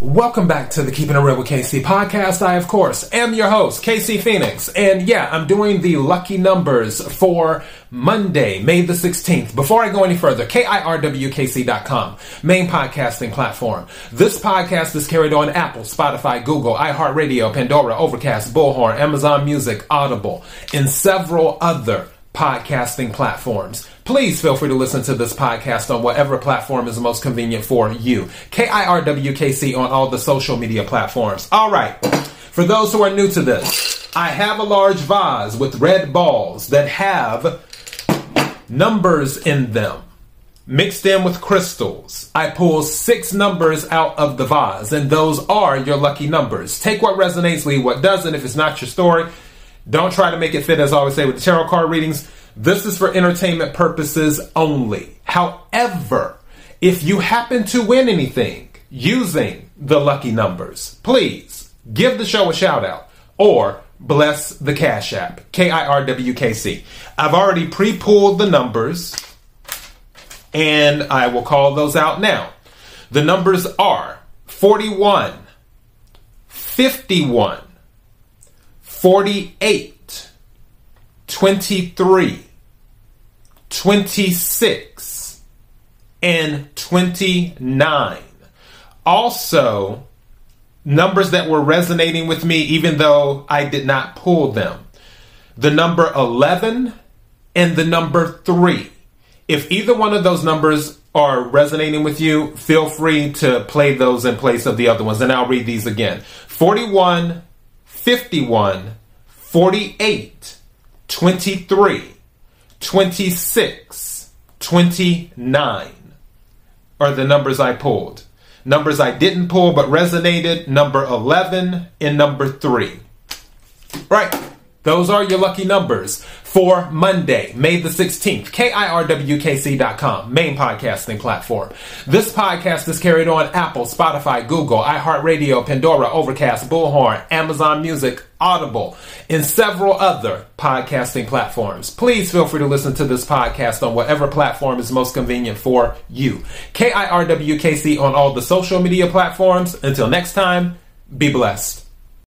Welcome back to the Keeping It Real with KC podcast. I, of course, am your host, KC Phoenix. And yeah, I'm doing the lucky numbers for Monday, May the 16th. Before I go any further, KIRWKC.com, main podcasting platform. This podcast is carried on Apple, Spotify, Google, iHeartRadio, Pandora, Overcast, Bullhorn, Amazon Music, Audible, and several other podcasting platforms. Please feel free to listen to this podcast on whatever platform is most convenient for you. KIRWKC on all the social media platforms. All right. For those who are new to this, I have a large vase with red balls that have numbers in them mixed in with crystals. I pull six numbers out of the vase, and those are your lucky numbers. Take what resonates, leave what doesn't. If it's not your story, don't try to make it fit, as I always say with the tarot card readings. This is for entertainment purposes only. However, if you happen to win anything using the lucky numbers, please give the show a shout out or bless the Cash App, K I R W K C. I've already pre pulled the numbers and I will call those out now. The numbers are 41, 51, 48, 23, 26, and 29. Also, numbers that were resonating with me even though I did not pull them. The number 11 and the number 3. If either one of those numbers are resonating with you, feel free to play those in place of the other ones. And I'll read these again 41, 51, 48, 23, 26, 29 are the numbers I pulled. Numbers I didn't pull but resonated number 11 and number 3. Right. Those are your lucky numbers for Monday, May the 16th. KIRWKC.com, main podcasting platform. This podcast is carried on Apple, Spotify, Google, iHeartRadio, Pandora, Overcast, Bullhorn, Amazon Music, Audible, and several other podcasting platforms. Please feel free to listen to this podcast on whatever platform is most convenient for you. KIRWKC on all the social media platforms. Until next time, be blessed.